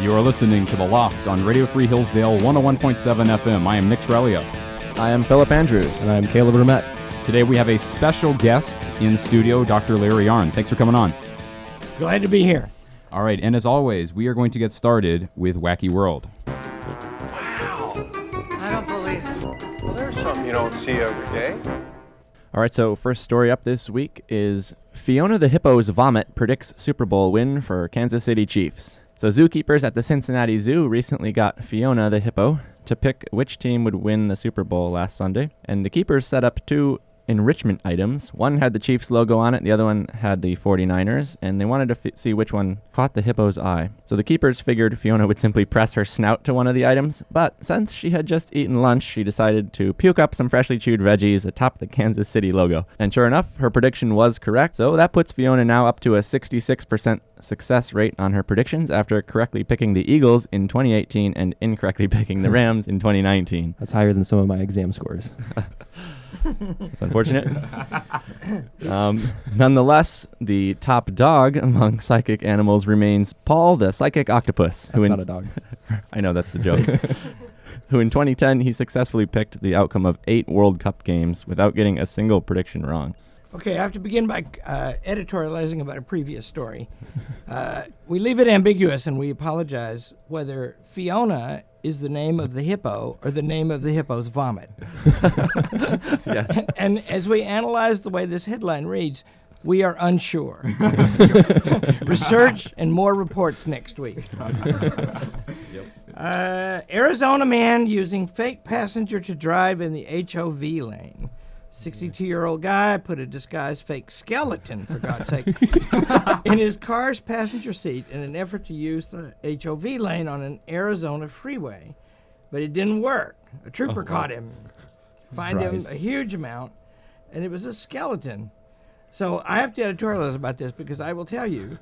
You are listening to The Loft on Radio Free Hillsdale 101.7 FM. I am Nick Trellia. I am Philip Andrews. And I'm Caleb Vermette. Today we have a special guest in studio, Dr. Larry Arnn. Thanks for coming on. Glad to be here. All right, and as always, we are going to get started with Wacky World. Wow. I don't believe it. Well, there's something you don't see every day. All right, so first story up this week is Fiona the Hippo's vomit predicts Super Bowl win for Kansas City Chiefs. So zookeepers at the Cincinnati Zoo recently got Fiona the Hippo to pick which team would win the Super Bowl last Sunday, and the keepers set up two enrichment items. One had the Chiefs logo on it, the other one had the 49ers, and they wanted to f- see which one caught the hippo's eye. So the keepers figured Fiona would simply press her snout to one of the items, but since she had just eaten lunch, she decided to puke up some freshly chewed veggies atop the Kansas City logo. And sure enough, her prediction was correct, so that puts Fiona now up to a 66% success rate on her predictions after correctly picking the Eagles in 2018 and incorrectly picking the Rams in 2019. That's higher than some of my exam scores. It's unfortunate. um, nonetheless, the top dog among psychic animals remains Paul the psychic octopus. That's in, not a dog. I know that's the joke. who in 2010 he successfully picked the outcome of eight World Cup games without getting a single prediction wrong. Okay, I have to begin by uh, editorializing about a previous story. Uh, we leave it ambiguous and we apologize whether Fiona is the name of the hippo or the name of the hippo's vomit. yes. And as we analyze the way this headline reads, we are unsure. Research and more reports next week. Uh, Arizona man using fake passenger to drive in the HOV lane. 62 year old guy put a disguised fake skeleton, for God's sake, in his car's passenger seat in an effort to use the HOV lane on an Arizona freeway. But it didn't work. A trooper uh-huh. caught him, fined him a huge amount, and it was a skeleton. So I have to editorialize about this because I will tell you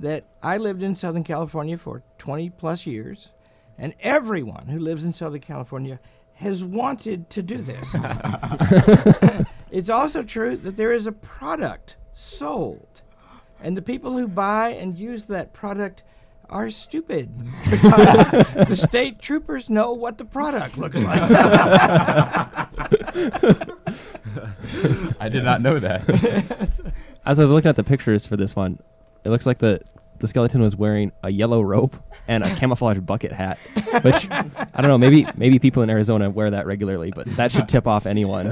that I lived in Southern California for 20 plus years, and everyone who lives in Southern California has wanted to do this. it's also true that there is a product sold, and the people who buy and use that product are stupid because the state troopers know what the product looks like. I did not know that. As I was looking at the pictures for this one, it looks like the the skeleton was wearing a yellow rope and a camouflage bucket hat, which I don't know. Maybe maybe people in Arizona wear that regularly, but that should tip off anyone.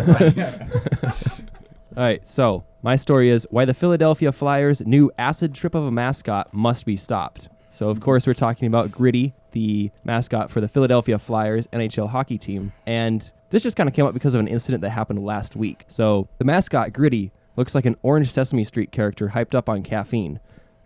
All right, so my story is why the Philadelphia Flyers' new acid trip of a mascot must be stopped. So, of course, we're talking about Gritty, the mascot for the Philadelphia Flyers NHL hockey team. And this just kind of came up because of an incident that happened last week. So, the mascot, Gritty, looks like an orange Sesame Street character hyped up on caffeine.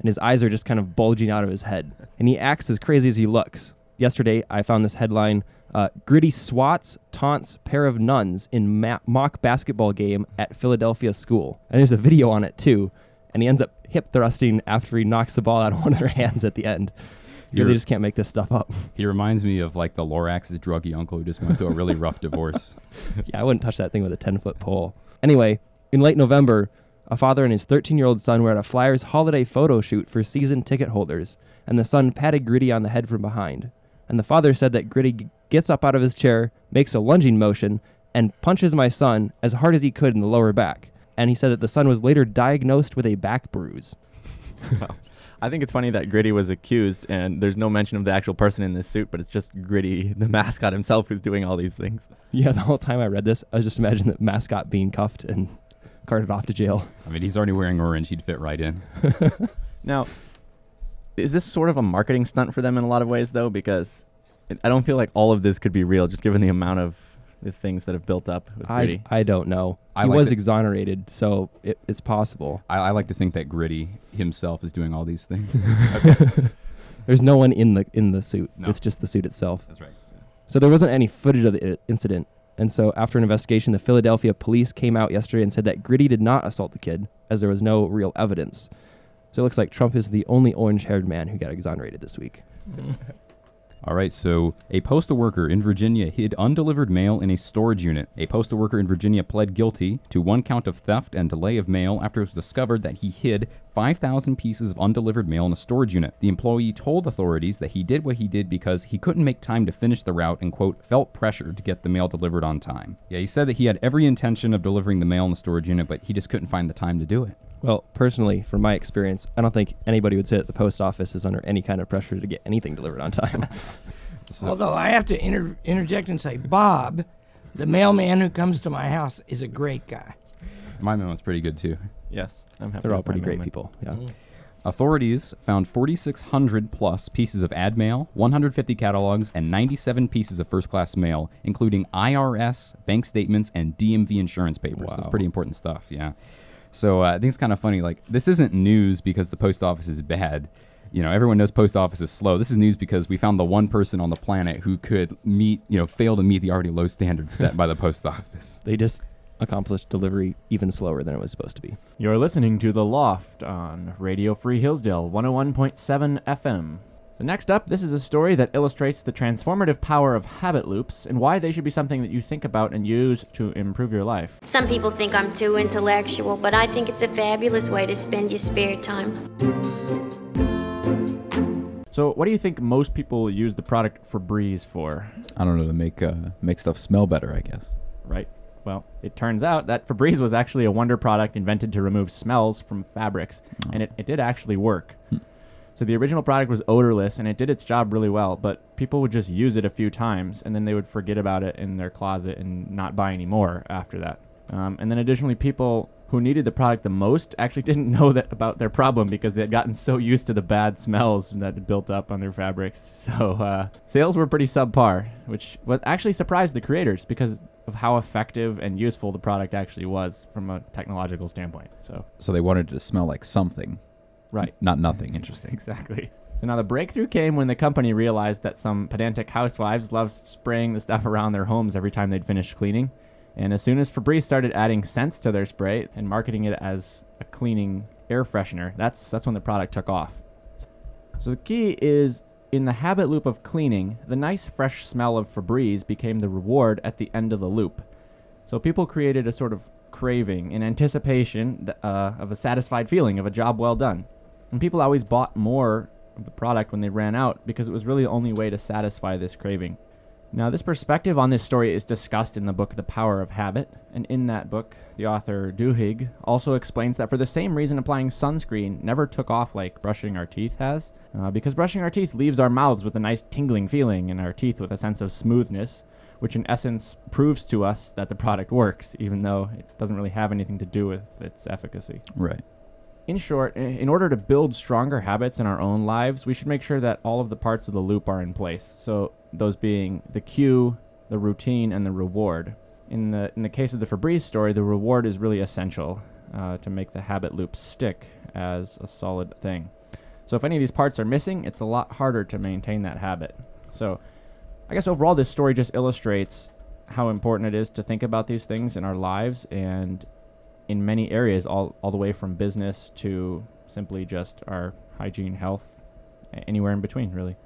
And his eyes are just kind of bulging out of his head. And he acts as crazy as he looks. Yesterday, I found this headline uh, Gritty swats, taunts pair of nuns in ma- mock basketball game at Philadelphia school. And there's a video on it too. And he ends up hip thrusting after he knocks the ball out of one of their hands at the end. You really just can't make this stuff up. He reminds me of like the Lorax's druggy uncle who just went through a really rough divorce. yeah, I wouldn't touch that thing with a 10 foot pole. Anyway, in late November, a father and his 13 year old son were at a Flyers holiday photo shoot for season ticket holders, and the son patted Gritty on the head from behind. And the father said that Gritty g- gets up out of his chair, makes a lunging motion, and punches my son as hard as he could in the lower back. And he said that the son was later diagnosed with a back bruise. I think it's funny that Gritty was accused, and there's no mention of the actual person in this suit, but it's just Gritty, the mascot himself, who's doing all these things. Yeah, the whole time I read this, I was just imagining the mascot being cuffed and carted off to jail. I mean, he's already wearing orange. He'd fit right in. Now, is this sort of a marketing stunt for them in a lot of ways, though? Because it, I don't feel like all of this could be real, just given the amount of the things that have built up with I, Gritty. I don't know. I he like was that- exonerated, so it, it's possible. I, I like to think that Gritty himself is doing all these things. There's no one in the in the suit. No. It's just the suit itself. That's right. So there wasn't any footage of the i- incident. And so after an investigation, the Philadelphia police came out yesterday and said that Gritty did not assault the kid, as there was no real evidence. So it looks like Trump is the only orange-haired man who got exonerated this week. All right, so a postal worker in Virginia hid undelivered mail in a storage unit. A postal worker in Virginia pled guilty to one count of theft and delay of mail after it was discovered that he hid 5,000 pieces of undelivered mail in a storage unit. The employee told authorities that he did what he did because he couldn't make time to finish the route and, quote, felt pressured to get the mail delivered on time. Yeah, he said that he had every intention of delivering the mail in the storage unit, but he just couldn't find the time to do it. Well, personally, from my experience, I don't think anybody would say that the post office is under any kind of pressure to get anything delivered on time. Although I have to inter- interject and say, Bob, the mailman who comes to my house, is a great guy. My mailman's pretty good too. Yes, I'm happy. They're all with my pretty great mailman. people. Yeah. Mm-hmm. Authorities found 4,600 plus pieces of ad mail, 150 catalogs, and 97 pieces of first class mail, including IRS, bank statements, and DMV insurance papers. That's pretty important stuff, yeah. So uh, I think it's kind of funny. Like, this isn't news because the post office is bad. You know, everyone knows post office is slow. This is news because we found the one person on the planet who could meet, you know, fail to meet the already low standards set by the post office. They just accomplished delivery even slower than it was supposed to be. You're listening to The Loft on Radio Free Hillsdale 101.7 FM. So, next up, this is a story that illustrates the transformative power of habit loops and why they should be something that you think about and use to improve your life. Some people think I'm too intellectual, but I think it's a fabulous way to spend your spare time. So, what do you think most people use the product Febreze for? I don't know to make uh, make stuff smell better. I guess. Right? Well, it turns out that Febreze was actually a wonder product invented to remove smells from fabrics, and it, it did actually work. So the original product was odorless and it did its job really well, but people would just use it a few times and then they would forget about it in their closet and not buy any more after that. Um, and then additionally, people who needed the product the most actually didn't know that about their problem because they had gotten so used to the bad smells that built up on their fabrics. So uh, sales were pretty subpar, which was actually surprised the creators because of how effective and useful the product actually was from a technological standpoint. So So they wanted it to smell like something, right. not nothing. Interesting. Exactly. So now the breakthrough came when the company realized that some pedantic housewives loved spraying the stuff around their homes every time they'd finish cleaning. And as soon as Febreze started adding scents to their spray and marketing it as a cleaning air freshener, that's that's when the product took off. So the key is in the habit loop of cleaning, the nice fresh smell of Febreze became the reward at the end of the loop. So people created a sort of craving in anticipation uh, of a satisfied feeling of a job well done. And people always bought more of the product when they ran out because it was really the only way to satisfy this craving. Now, this perspective on this story is discussed in the book The Power of Habit, and in that book, the author Duhigg also explains that for the same reason applying sunscreen never took off like brushing our teeth has, uh, because brushing our teeth leaves our mouths with a nice tingling feeling and our teeth with a sense of smoothness, which in essence proves to us that the product works, even though it doesn't really have anything to do with its efficacy. Right. In short, in order to build stronger habits in our own lives, we should make sure that all of the parts of the loop are in place. So those being the cue, the routine, and the reward. In the in the case of the Febreze story, the reward is really essential uh, to make the habit loop stick as a solid thing. So if any of these parts are missing, it's a lot harder to maintain that habit. So I guess overall, this story just illustrates how important it is to think about these things in our lives and in many areas, all, all the way from business to simply just our hygiene, health, anywhere in between, really.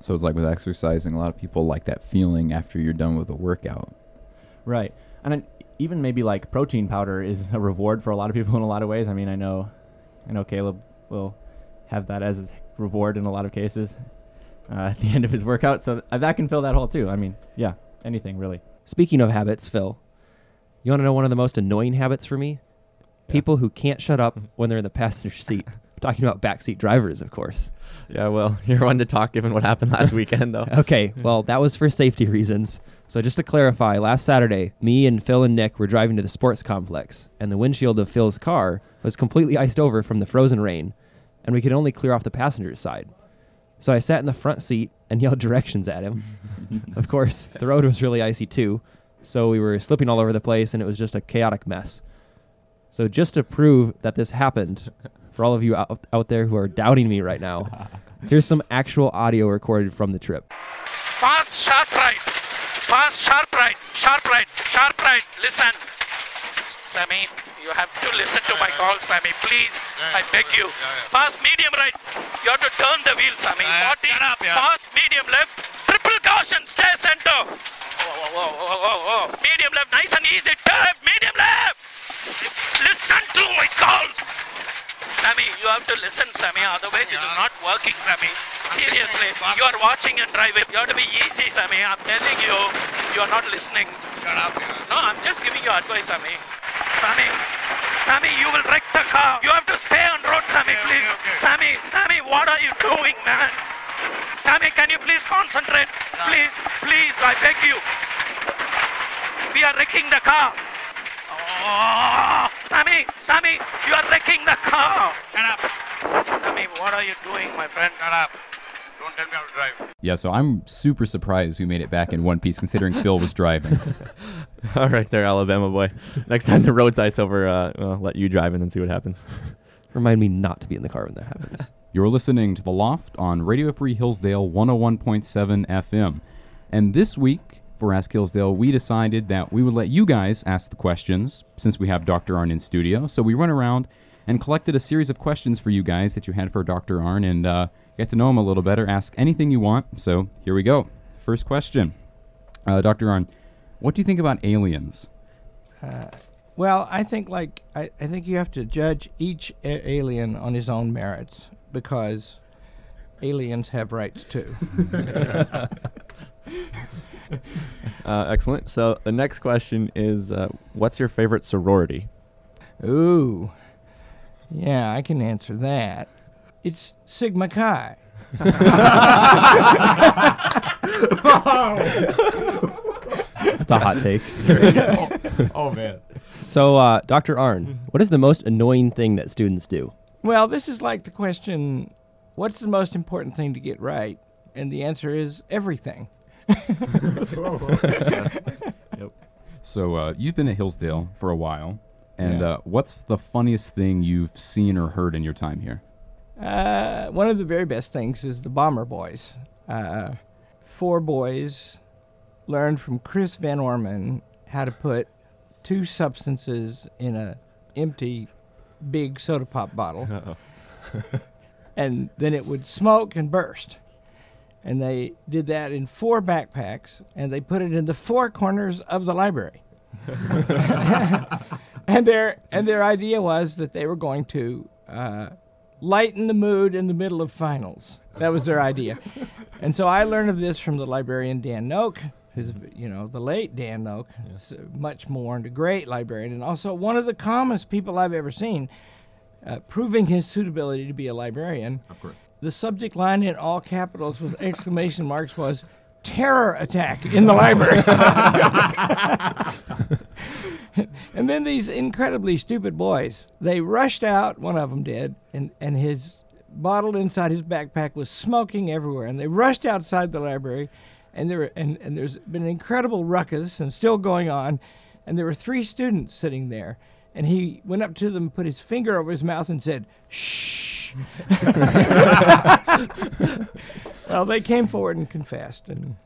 So it's like with exercising, a lot of people like that feeling after you're done with a workout. Right. And then even maybe like protein powder is a reward for a lot of people in a lot of ways. I mean, I know, I know Caleb will have that as his reward in a lot of cases uh, at the end of his workout. So th- that can fill that hole too. I mean, yeah, anything really. Speaking of habits, Phil, you want to know one of the most annoying habits for me? People who can't shut up mm-hmm. when they're in the passenger seat. Talking about backseat drivers, of course. Yeah, well, you're one to talk given what happened last weekend, though. Okay, well, that was for safety reasons. So just to clarify, last Saturday, me and Phil and Nick were driving to the sports complex, and the windshield of Phil's car was completely iced over from the frozen rain, and we could only clear off the passenger's side. So I sat in the front seat and yelled directions at him. of course, the road was really icy too, so we were slipping all over the place, and it was just a chaotic mess. So just to prove that this happened, for all of you out, out there who are doubting me right now, here's some actual audio recorded from the trip. Fast, sharp right. Fast, sharp right. Sharp right. Sharp right. Listen. Sammy, you have to listen to my call, Sammy. Please, I beg you. Fast, medium right. You have to turn the wheel, Sammy. 40. Fast, medium left. Triple caution. Stay center. Whoa, whoa, whoa, whoa, whoa, whoa. Medium left. Nice and easy. Turn. Medium left. Listen to my calls. Sammy, you have to listen, Sammy. Otherwise, it is not working, Sammy. Seriously, you are watching and driving. You have to be easy, Sammy. I'm telling you, you are not listening. Shut up. No, I'm just giving you advice, Sammy. Sammy, Sammy, you will wreck the car. You have to stay on road, Sammy, Okay, please. okay, okay. Sammy, Sammy, what are you doing, man? Sammy, can you please concentrate? Please, please, I beg you. We are wrecking the car. Oh, Sammy, Sammy, you are wrecking the car. Shut up. Sammy, what are you doing, my friend? Shut up. Don't tell me how to drive. Yeah, so I'm super surprised we made it back in one piece considering Phil was driving. All right, there, Alabama boy. Next time the road's ice over, uh, well, let you drive and then see what happens. Remind me not to be in the car when that happens. You're listening to The Loft on Radio Free Hillsdale 101.7 FM. And this week for Ask Hillsdale, we decided that we would let you guys ask the questions since we have Dr. Arnn in studio. So we went around and collected a series of questions for you guys that you had for Dr. Arnn and uh, get to know him a little better. Ask anything you want. So here we go. First question uh, Dr. Arnn, what do you think about aliens? Well, I think like I, I think you have to judge each a- alien on his own merits because aliens have rights too. Uh, excellent. So the next question is, uh, what's your favorite sorority? Ooh, yeah, I can answer that. It's Sigma Chi. That's a hot take. oh, man. So, uh, Dr. Arnn, what is the most annoying thing that students do? Well, this is like the question, what's the most important thing to get right? And the answer is everything. So uh, you've been at Hillsdale for a while. And Yeah. uh, what's the funniest thing you've seen or heard in your time here? Uh, one of the very best things is the Bomber Boys. Uh, four boys learned from Chris VanOrman how to put two substances in a empty big soda pop bottle, and then it would smoke and burst. And they did that in four backpacks, and they put it in the four corners of the library. and their and their idea was that they were going to uh, lighten the mood in the middle of finals. That was their idea. And so I learned of this from the librarian Dan Knoch, who's you know the late Dan Knoch, s- much more and a great librarian, and also one of the calmest people I've ever seen, uh, proving his suitability to be a librarian. Of course. The subject line in all capitals with exclamation marks was terror attack in the library. and then these incredibly stupid boys, they rushed out, one of them did, and, and his bottle inside his backpack was smoking everywhere. And they rushed outside the library, and there were, and, and there's been an incredible ruckus and still going on. And there were three students sitting there. And he went up to them, and put his finger over his mouth, and said, "Shh." well, they came forward and confessed, and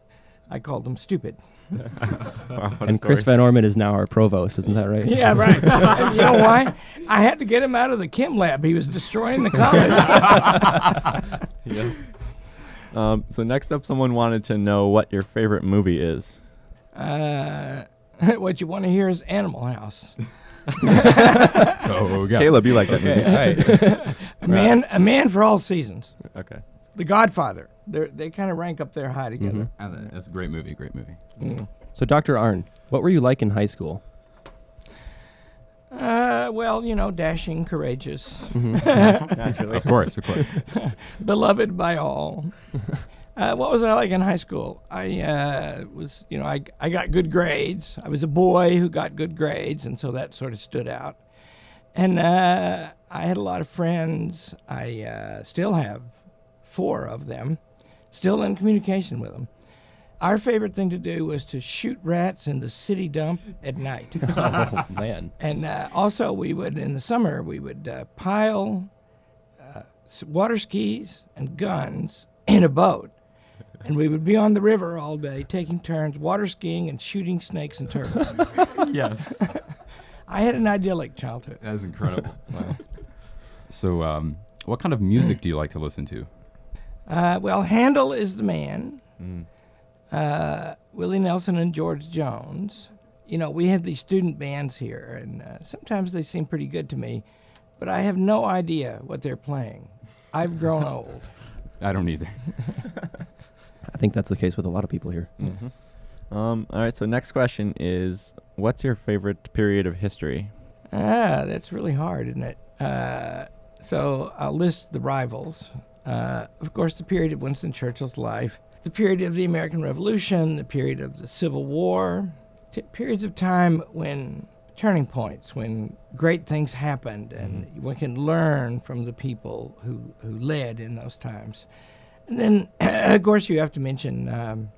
I called them stupid. Wow, And Chris. Van Orman is now our provost, isn't that right? Yeah, right. you know why? I had to get him out of the chem lab. He was destroying the college. Yeah. Um, so next up, someone wanted to know what your favorite movie is. uh, what you want to hear is Animal House. Oh, yeah. Caleb, you like that movie? Right. A man, a man for all seasons. Okay. The Godfather. They they kind of rank up there high together. Mm-hmm. That- That's a great movie. Great movie. Mm. So, Dr. Arnn, what were you like in high school? Uh, well, you know, dashing, courageous, mm-hmm. Mm-hmm. Naturally. Of course, of course. beloved by all. Uh, what was I like in high school? I uh, was, you know, I, I got good grades. I was a boy who got good grades, and so that sort of stood out. And uh, I had a lot of friends. I uh, still have four of them, still in communication with them. Our favorite thing to do was to shoot rats in the city dump at night. oh, man. And uh, also, we would in the summer we would uh, pile uh, water skis and guns in a boat, and we would be on the river all day, taking turns water skiing and shooting snakes and turtles. yes. I had an idyllic childhood. That is incredible. So, um, what kind of music do you like to listen to? Uh, well, Handel is the man. Uh, Willie Nelson and George Jones. You know, we had these student bands here, and uh, sometimes they seem pretty good to me. but I have no idea what they're playing. I've grown old. I don't either. I think that's the case with a lot of people here. Mm-hmm. Um, all right. So next question is, what's your favorite period of history? Ah, that's really hard, isn't it? Uh, so I'll list the rivals. Uh, of course, the period of Winston Churchill's life, the period of the American Revolution, the period of the Civil War, t- periods of time when turning points, when great things happened, and one can learn from the people who, who led in those times. And then, of course, you have to mention um,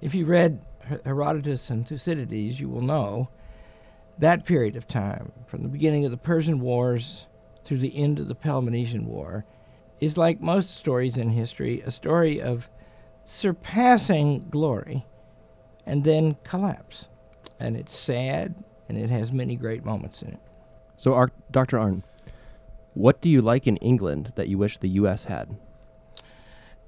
if you read Herodotus and Thucydides, you will know that period of time, from the beginning of the Persian Wars through the end of the Peloponnesian War, is like most stories in history, a story of surpassing glory and then collapse. And it's sad, and it has many great moments in it. So, Ar- Dr. Arnn, what do you like in England that you wish the U.S. had?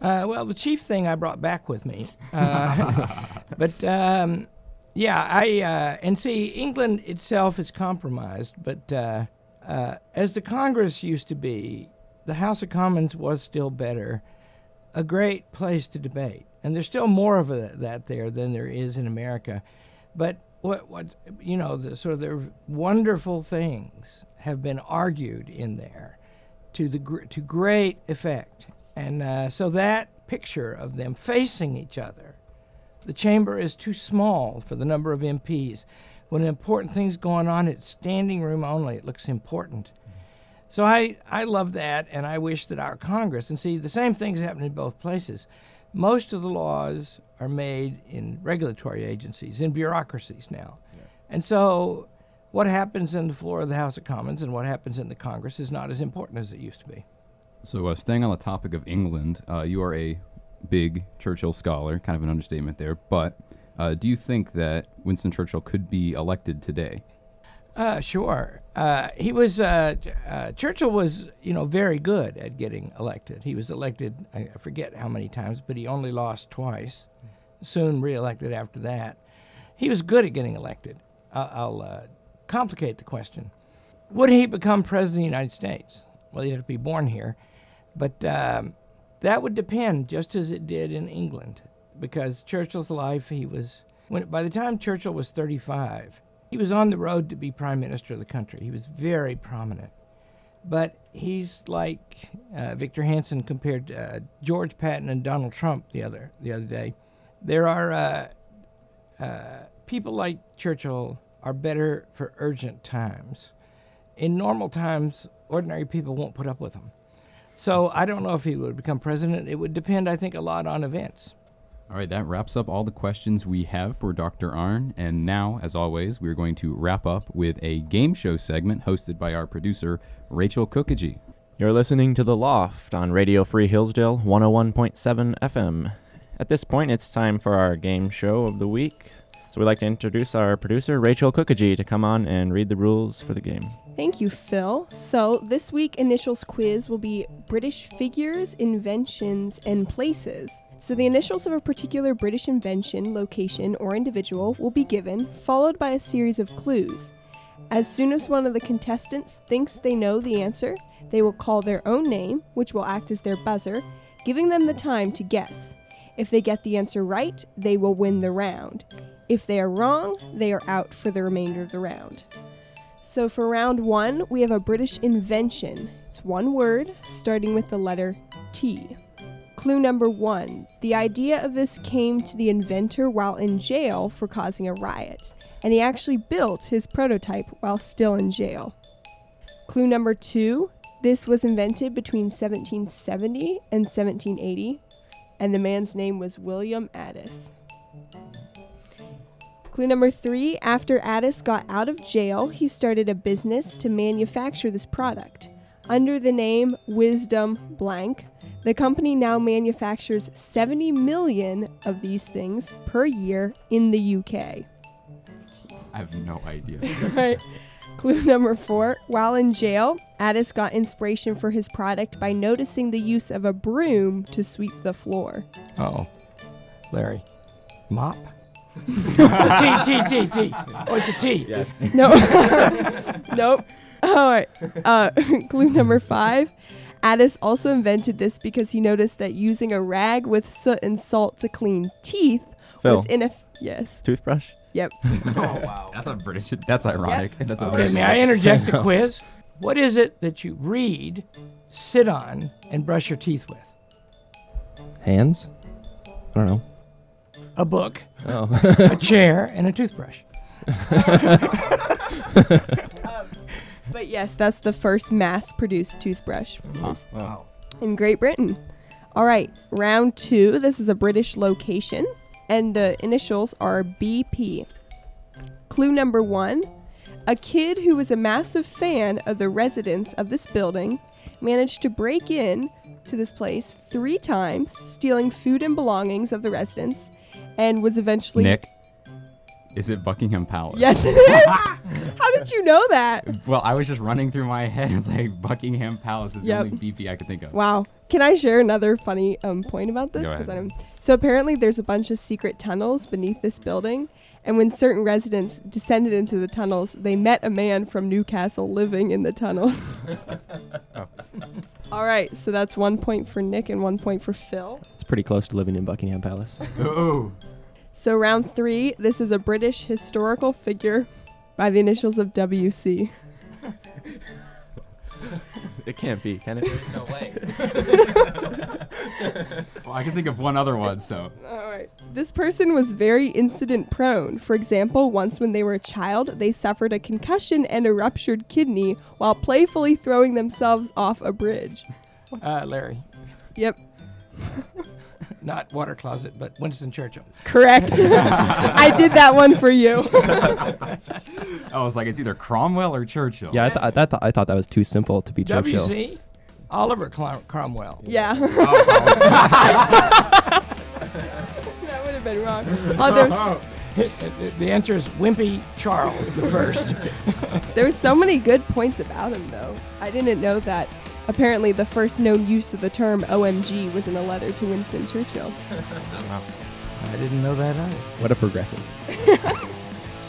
Uh, well, the chief thing I brought back with me, uh, but um, yeah, I uh, and see England itself is compromised, but uh, uh, as the Congress used to be, the House of Commons was still better, a great place to debate, and there's still more of a, that there than there is in America, but what what you know the sort of the wonderful things have been argued in there to the gr- to great effect and uh, so that picture of them facing each other, the chamber is too small for the number of MPs. When an important things going on, it's standing room only. It looks important. So I, I love that, and I wish that our Congress, and see, the same things happen in both places. Most of the laws are made in regulatory agencies, in bureaucracies now. And so what happens in the floor of the House of Commons and what happens in the Congress is not as important as it used to be. So, uh, staying on the topic of England, uh, you are a big Churchill scholar, kind of an understatement there, but uh, do you think that Winston Churchill could be elected today? Uh, sure. Uh, he was uh, uh, Churchill was you know very good at getting elected. He was elected I forget how many times, but he only lost twice. Soon reelected after that. He was good at getting elected. I'll, uh, complicate the question. Would he become president of the United States? Well, he'd have to be born here, but um, that would depend, just as it did in England, because Churchill's life. He was when by the time Churchill was 35 he was on the road to be prime minister of the country. He was very prominent. But he's like uh, Victor Hanson compared to uh, George Patton and Donald Trump the other the other day. There are uh, uh, people like Churchill are better for urgent times. In normal times, ordinary people won't put up with him. So I don't know if he would become president. It would depend, I think, a lot on events. All right, that wraps up all the questions we have for Dr. Arnn. And now, as always, we're going to wrap up with a game show segment hosted by our producer, Rachel Cookage. You're listening to The Loft on Radio Free Hillsdale 101.7 FM. At this point, it's time for our game show of the week. So we'd like to introduce our producer, Rachel Cookage, to come on and read the rules for the game. Thank you, Phil. So, this week, Initials quiz will be British figures, inventions, and places. So, the initials of a particular British invention, location, or individual will be given, followed by a series of clues. As soon as one of the contestants thinks they know the answer, they will call their own name, which will act as their buzzer, giving them the time to guess. If they get the answer right, they will win the round. If they are wrong, they are out for the remainder of the round. So for round one, we have a British invention. It's one word, starting with the letter T. Clue number one the idea of this came to the inventor while in jail for causing a riot, and he actually built his prototype while still in jail. Clue number two this was invented between 1770 and 1780, and the man's name was William Addis. Clue number three after Addis got out of jail, he started a business to manufacture this product. Under the name Wisdom Blank, the company now manufactures 70 million of these things per year in the UK. I have no idea. right. Clue number four While in jail, Addis got inspiration for his product by noticing the use of a broom to sweep the floor. Oh, Larry, mop. T T T T. Oh, it's a T. Yes. No. nope. All right. Uh, clue number five. Addis also invented this because he noticed that using a rag with soot and salt to clean teeth Phil. was ineff. Yes. Toothbrush. Yep. Oh, wow. That's a British. That's ironic. That's a Okay, British. may I interject a quiz? What is it that you read, sit on, and brush your teeth with? Hands? I don't know. A book, Oh. a chair, and a toothbrush. But yes, that's the first mass-produced toothbrush Wow. in Great Britain. All right, round two. This is a British location, and the initials are BP. Clue number one a kid who was a massive fan of the residents of this building managed to break in to this place three times, stealing food and belongings of the residents, and was eventually. Nick, is it Buckingham Palace? Yes, it is. How did you know that? Well, I was just running through my head. It's like Buckingham Palace is Yep. the only BP I could think of. Wow. Can I share another funny um, point about this? Go 'Cause ahead. I'm- so apparently there's a bunch of secret tunnels beneath this building, and when certain residents descended into the tunnels, they met a man from Newcastle living in the tunnels. All right, so that's one point for Nick and one point for Phil. It's pretty close to living in Buckingham Palace. Ooh. So round three, this is a British historical figure by the initials of WC. It can't be, can it? There's no way. Well, I can think of one other one. So All right. This person was very incident prone. For example, once when they were a child, they suffered a concussion and a ruptured kidney while playfully throwing themselves off a bridge. Uh, Larry, Yep, not water closet, but Winston Churchill. correct. I did that one for you. I was like, it's either Cromwell or Churchill. Yeah, I, th- I, th- I thought that was too simple to be Churchill. WC, Oliver Cl- Cromwell. Yeah. Oh, oh, oh. that would have been wrong. Other, the answer is Wimpy Charles the First. there were so many good points about him, though. I didn't know that. Apparently, the first known use of the term OMG was in a letter to Winston Churchill. I didn't know that either. What a progressive.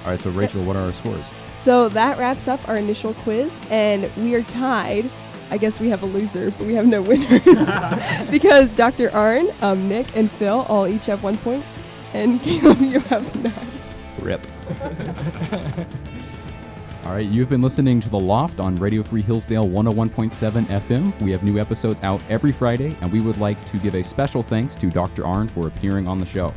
All right, so Rachel, what are our scores? So that wraps up our initial quiz, and we are tied. I guess we have a loser, but we have no winners because Dr. Arnn, um, Nick, and Phil all each have one point, and Caleb, you have none. Rip. All right, you've been listening to The Loft on Radio Free Hillsdale 101.7 FM. We have new episodes out every Friday, and we would like to give a special thanks to Dr. Arnn for appearing on the show.